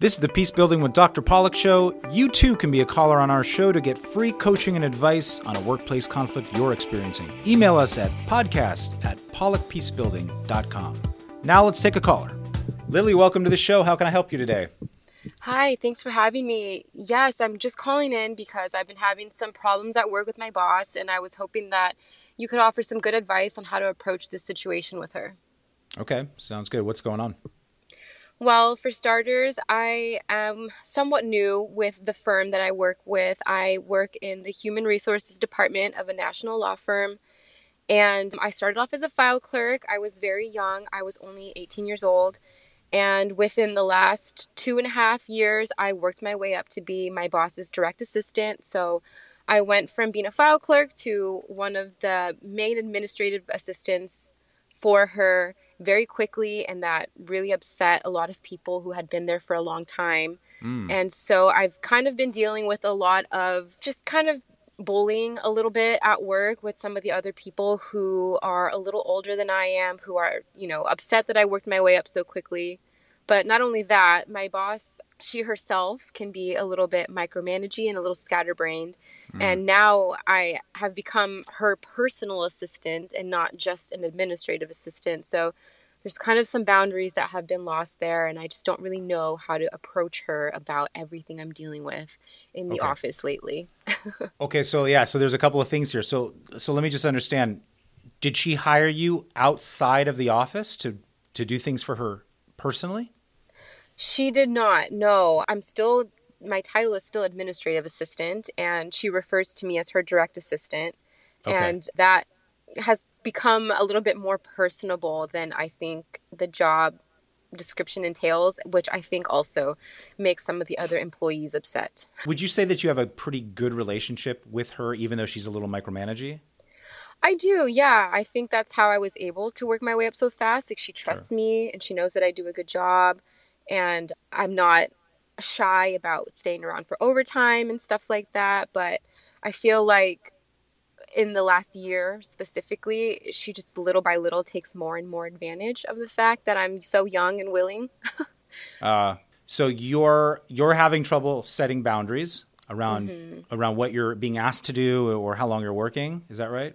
This is the Peace Building with Dr. Pollack show. You too can be a caller on our show to get free coaching and advice on a workplace conflict you're experiencing. Email us at podcast at pollackpeacebuilding.com. Now let's take a caller. Lily, welcome to the show. How can I help you today? Hi, thanks for having me. Yes, I'm just calling in because I've been having some problems at work with my boss, and I was hoping that you could offer some good advice on how to approach this situation with her. Okay, sounds good. What's going on? Well, for starters, I am somewhat new with the firm that I work with. I work in the human resources department of a national law firm. And I started off as a file clerk. I was very young, I was only 18 years old. And within the last two and a half years, I worked my way up to be my boss's direct assistant. So I went from being a file clerk to one of the main administrative assistants for her very quickly and that really upset a lot of people who had been there for a long time. Mm. And so I've kind of been dealing with a lot of just kind of bullying a little bit at work with some of the other people who are a little older than I am, who are, you know, upset that I worked my way up so quickly. But not only that, my boss, she herself can be a little bit micromanaging and a little scatterbrained. Mm. And now I have become her personal assistant and not just an administrative assistant. So there's kind of some boundaries that have been lost there and i just don't really know how to approach her about everything i'm dealing with in the okay. office lately okay so yeah so there's a couple of things here so so let me just understand did she hire you outside of the office to to do things for her personally she did not no i'm still my title is still administrative assistant and she refers to me as her direct assistant okay. and that has become a little bit more personable than I think the job description entails, which I think also makes some of the other employees upset. Would you say that you have a pretty good relationship with her, even though she's a little micromanaging? I do, yeah. I think that's how I was able to work my way up so fast. Like she trusts sure. me and she knows that I do a good job and I'm not shy about staying around for overtime and stuff like that. But I feel like in the last year specifically, she just little by little takes more and more advantage of the fact that I'm so young and willing. uh, so you're you're having trouble setting boundaries around mm-hmm. around what you're being asked to do or how long you're working. Is that right?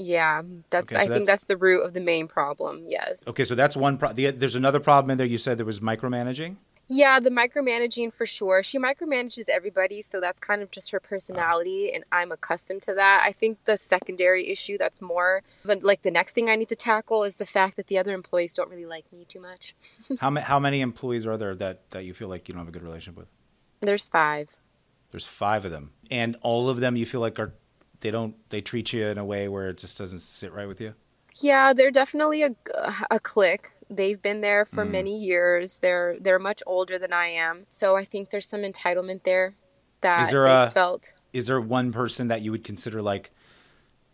Yeah, that's. Okay, so I think that's the root of the main problem. Yes. Okay, so that's one. Pro- the, there's another problem in there. You said there was micromanaging. Yeah, the micromanaging for sure. She micromanages everybody, so that's kind of just her personality, ah. and I'm accustomed to that. I think the secondary issue that's more like the next thing I need to tackle is the fact that the other employees don't really like me too much. how, ma- how many employees are there that, that you feel like you don't have a good relationship with? There's five. There's five of them, and all of them you feel like are they don't they treat you in a way where it just doesn't sit right with you. Yeah, they're definitely a, a clique They've been there for mm. many years. They're they're much older than I am, so I think there's some entitlement there that is there they a, felt. Is there one person that you would consider like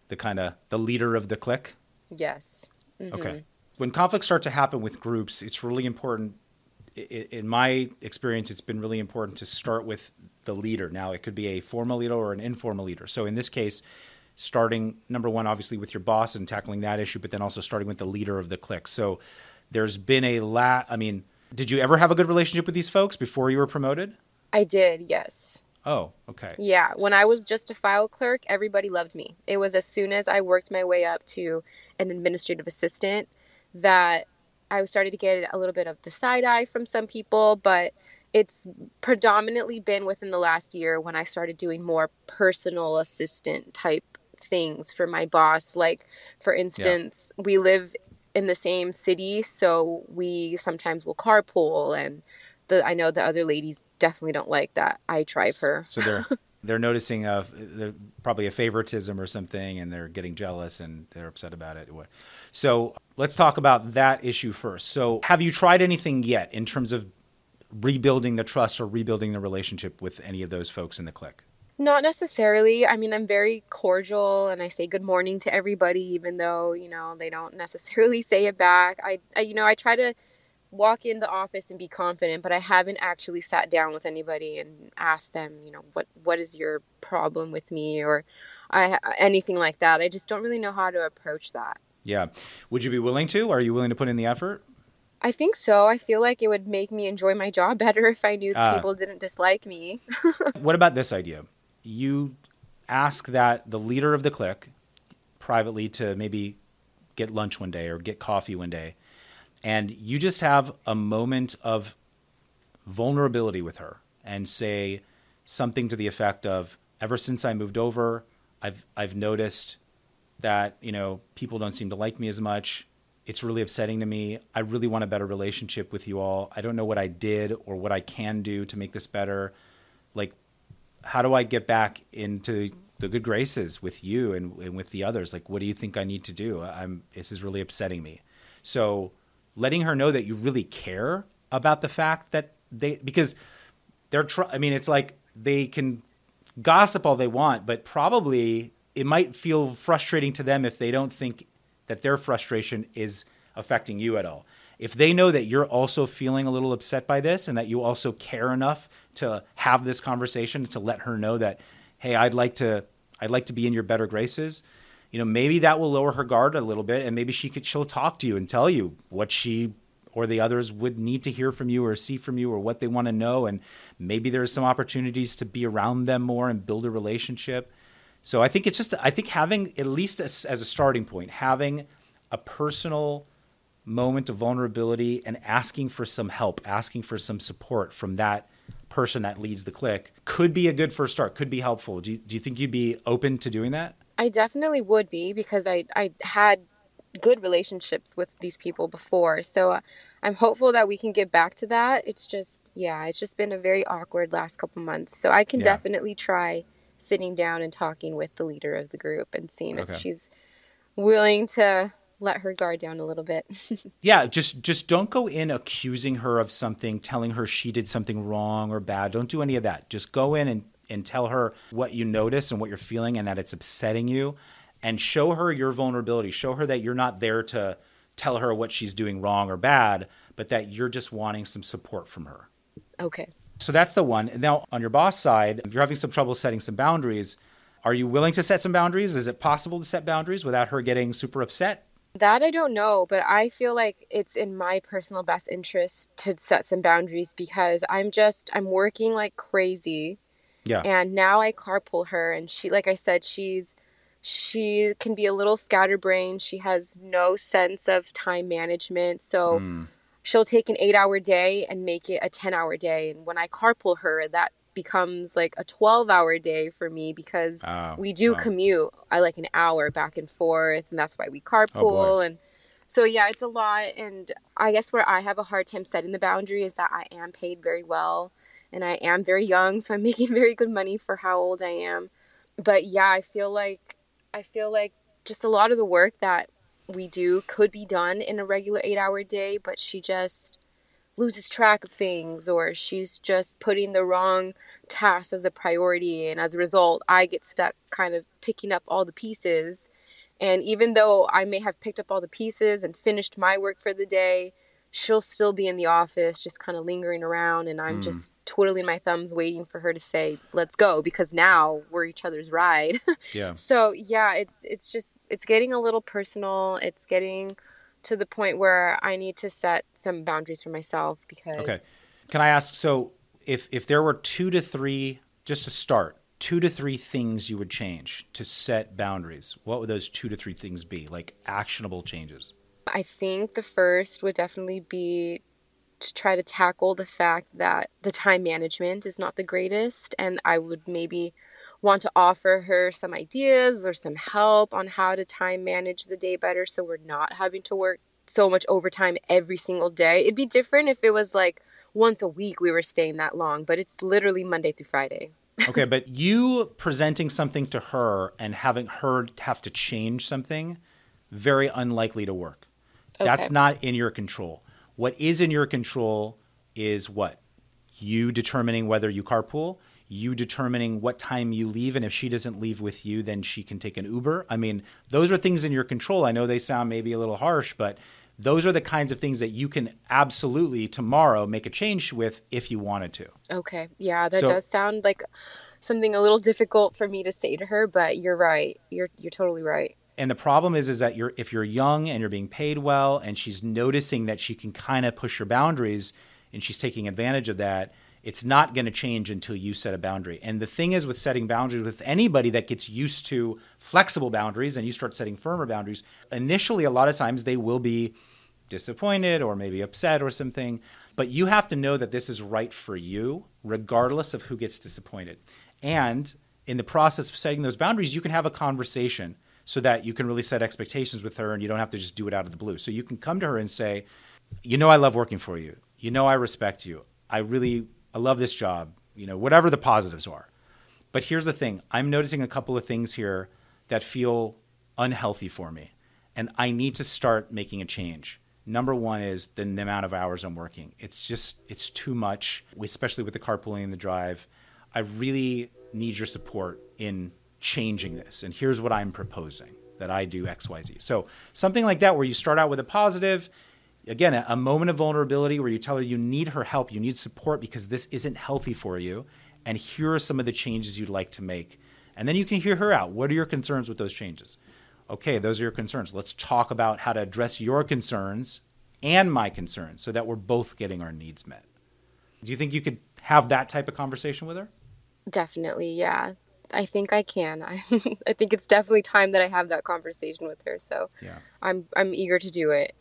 the kind of the leader of the clique? Yes. Mm-hmm. Okay. When conflicts start to happen with groups, it's really important. In my experience, it's been really important to start with the leader. Now, it could be a formal leader or an informal leader. So, in this case, starting number one, obviously, with your boss and tackling that issue, but then also starting with the leader of the clique. So, there's been a lot. I mean, did you ever have a good relationship with these folks before you were promoted? I did, yes. Oh, okay. Yeah, when I was just a file clerk, everybody loved me. It was as soon as I worked my way up to an administrative assistant that I was started to get a little bit of the side eye from some people, but it's predominantly been within the last year when I started doing more personal assistant type things for my boss. Like, for instance, yeah. we live in the same city, so we sometimes will carpool and the I know the other ladies definitely don't like that I drive her. So they're they're noticing they're probably a favoritism or something and they're getting jealous and they're upset about it. So let's talk about that issue first. So have you tried anything yet in terms of rebuilding the trust or rebuilding the relationship with any of those folks in the clique? Not necessarily. I mean, I'm very cordial and I say good morning to everybody, even though, you know, they don't necessarily say it back. I, I, you know, I try to walk in the office and be confident, but I haven't actually sat down with anybody and asked them, you know, what, what is your problem with me or I, anything like that. I just don't really know how to approach that. Yeah. Would you be willing to? Are you willing to put in the effort? I think so. I feel like it would make me enjoy my job better if I knew Ah. people didn't dislike me. what about this idea? You ask that the leader of the clique privately to maybe get lunch one day or get coffee one day, and you just have a moment of vulnerability with her and say something to the effect of ever since I moved over, I've I've noticed that, you know, people don't seem to like me as much. It's really upsetting to me. I really want a better relationship with you all. I don't know what I did or what I can do to make this better. Like how do I get back into the good graces with you and, and with the others? Like, what do you think I need to do? I'm, this is really upsetting me. So letting her know that you really care about the fact that they, because they're, tr- I mean, it's like they can gossip all they want, but probably it might feel frustrating to them if they don't think that their frustration is affecting you at all. If they know that you're also feeling a little upset by this and that you also care enough to have this conversation to let her know that, hey, I'd like to I'd like to be in your better graces, you know, maybe that will lower her guard a little bit and maybe she could she'll talk to you and tell you what she or the others would need to hear from you or see from you or what they want to know and maybe there's some opportunities to be around them more and build a relationship. So I think it's just I think having at least as, as a starting point, having a personal moment of vulnerability and asking for some help, asking for some support from that person that leads the clique could be a good first start, could be helpful. Do you, do you think you'd be open to doing that? I definitely would be because I I had good relationships with these people before. So uh, I'm hopeful that we can get back to that. It's just yeah, it's just been a very awkward last couple months. So I can Yeah. definitely try sitting down and talking with the leader of the group and seeing Okay. if she's willing to let her guard down a little bit. Yeah, just just don't go in accusing her of something, telling her she did something wrong or bad. Don't do any of that. Just go in and and tell her what you notice and what you're feeling and that it's upsetting you and show her your vulnerability. Show her that you're not there to tell her what she's doing wrong or bad, but that you're just wanting some support from her. okay. So that's the one. And now on your boss side, if you're having some trouble setting some boundaries. Are you willing to set some boundaries? Is it possible to set boundaries without her getting super upset? That I don't know, but I feel like it's in my personal best interest to set some boundaries because I'm just I'm working like crazy Yeah. and now I carpool her and she like I said she's she can be a little scatterbrained. She has no sense of time management. So Mm. she'll take an 8-hour day and make it a 10-hour day and when I carpool her that becomes like a 12-hour day for me because Oh, we do wow. commute I like an hour back and forth and that's why we Oh, carpool and so yeah it's a lot and I guess where I have a hard time setting the boundary is that I am paid very well and I am very young so I'm making very good money for how old I am. But yeah I feel like I feel like just a lot of the work that we do could be done in a regular 8 hour day but she just loses track of things or she's just putting the wrong task as a priority. And as a result I get stuck kind of picking up all the pieces. And even though I may have picked up all the pieces and finished my work for the day she'll still be in the office just kind of lingering around and I'm mm. just twiddling my thumbs waiting for her to say let's go because now we're each other's ride Yeah. so yeah it's it's just it's getting a little personal it's getting to the point where I need to set some boundaries for myself because Okay. Can I ask? So, if if there were two to three, just to start, two to three things you would change to set boundaries, what would those two to three things be? Like actionable changes. I think the first would definitely be to try to tackle the fact that the time management is not the greatest and I would maybe want to offer her some ideas or some help on how to time manage the day better so we're not having to work so much overtime every single day. It'd be different if it was like once a week we were staying that long, but it's literally Monday through Friday. Okay, but you presenting something to her and having her have to change something, very unlikely to work. That's not in your control. What is in your control is what? You determining whether you carpool, you determining what time you leave, and if she doesn't leave with you, then she can take an Uber. I mean, those are things in your control. I know they sound maybe a little harsh, but those are the kinds of things that you can absolutely tomorrow make a change with if you wanted to. Okay. Yeah, that So- does sound like something a little difficult for me to say to her, but you're right. You're you're totally right. And the problem is, is that you're if you're young and you're being paid well, and she's noticing that she can kind of push your boundaries, and she's taking advantage of that. It's not going to change until you set a boundary. And the thing is with setting boundaries with anybody that gets used to flexible boundaries and you start setting firmer boundaries, initially, a lot of times they will be disappointed or maybe upset or something. But you have to know that this is right for you, regardless of who gets disappointed. And in the process of setting those boundaries, you can have a conversation so that you can really set expectations with her and you don't have to just do it out of the blue. So you can come to her and say, You know, I love working for you. You know, I respect you. I really, I love this job, you know, whatever the positives are. But here's the thing I'm noticing a couple of things here that feel unhealthy for me. And I need to start making a change. Number one is the, the amount of hours I'm working. It's just, it's too much, especially with the carpooling and the drive. I really need your support in changing this. And here's what I'm proposing that I do XYZ. So something like that, where you start out with a positive, again, a, a moment of vulnerability where you tell her you need her help, you need support because this isn't healthy for you. And here are some of the changes you'd like to make. And then you can hear her out. What are your concerns with those changes? okay, those are your concerns. Let's talk about how to address your concerns and my concerns so that we're both getting our needs met. Do you think you could have that type of conversation with her? Definitely, yeah. I think I can. I, I think it's definitely time that I have that conversation with her. So yeah. I'm I'm eager to do it.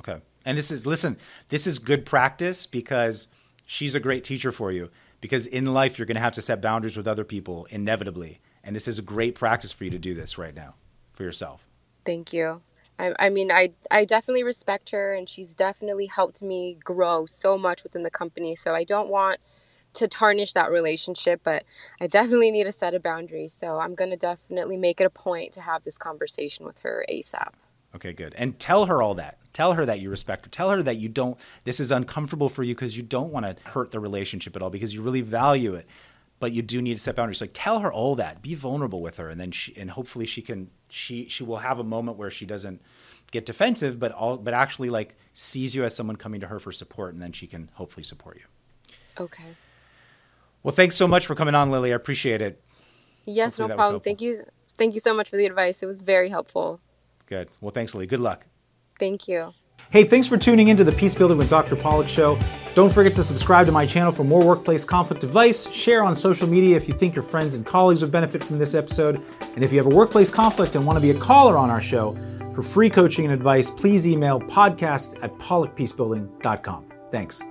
Okay. And this is listen, this is good practice because she's a great teacher for you. Because in life you're gonna have to set boundaries with other people inevitably. And this is a great practice for you to do this right now for yourself. Thank you. I, I mean, I, I definitely respect her, and she's definitely helped me grow so much within the company. So I don't want to tarnish that relationship, but I definitely need to set a boundary. So I'm going to definitely make it a point to have this conversation with her ASAP. Okay, good. And tell her all that. Tell her that you respect her. Tell her that you don't, this is uncomfortable for you because you don't want to hurt the relationship at all because you really value it but you do need to set boundaries. Like tell her all that. Be vulnerable with her, and then she and hopefully she can she she will have a moment where she doesn't get defensive, but all but actually like sees you as someone coming to her for support, and then she can hopefully support you. Okay. Well, thanks so much for coming on, Lily. I appreciate it. Yes, hopefully no problem. Thank you. Thank you so much for the advice. It was very helpful. Good. Well, thanks, Lily. Good luck. Thank you. Hey, thanks for tuning into the Peace Building with Dr. Pollack show. Don't forget to subscribe to my channel for more workplace conflict advice. Share on social media if you think your friends and colleagues would benefit from this episode. And if you have a workplace conflict and want to be a caller on our show for free coaching and advice, please email podcast at pollackpeacebuilding.com. Thanks.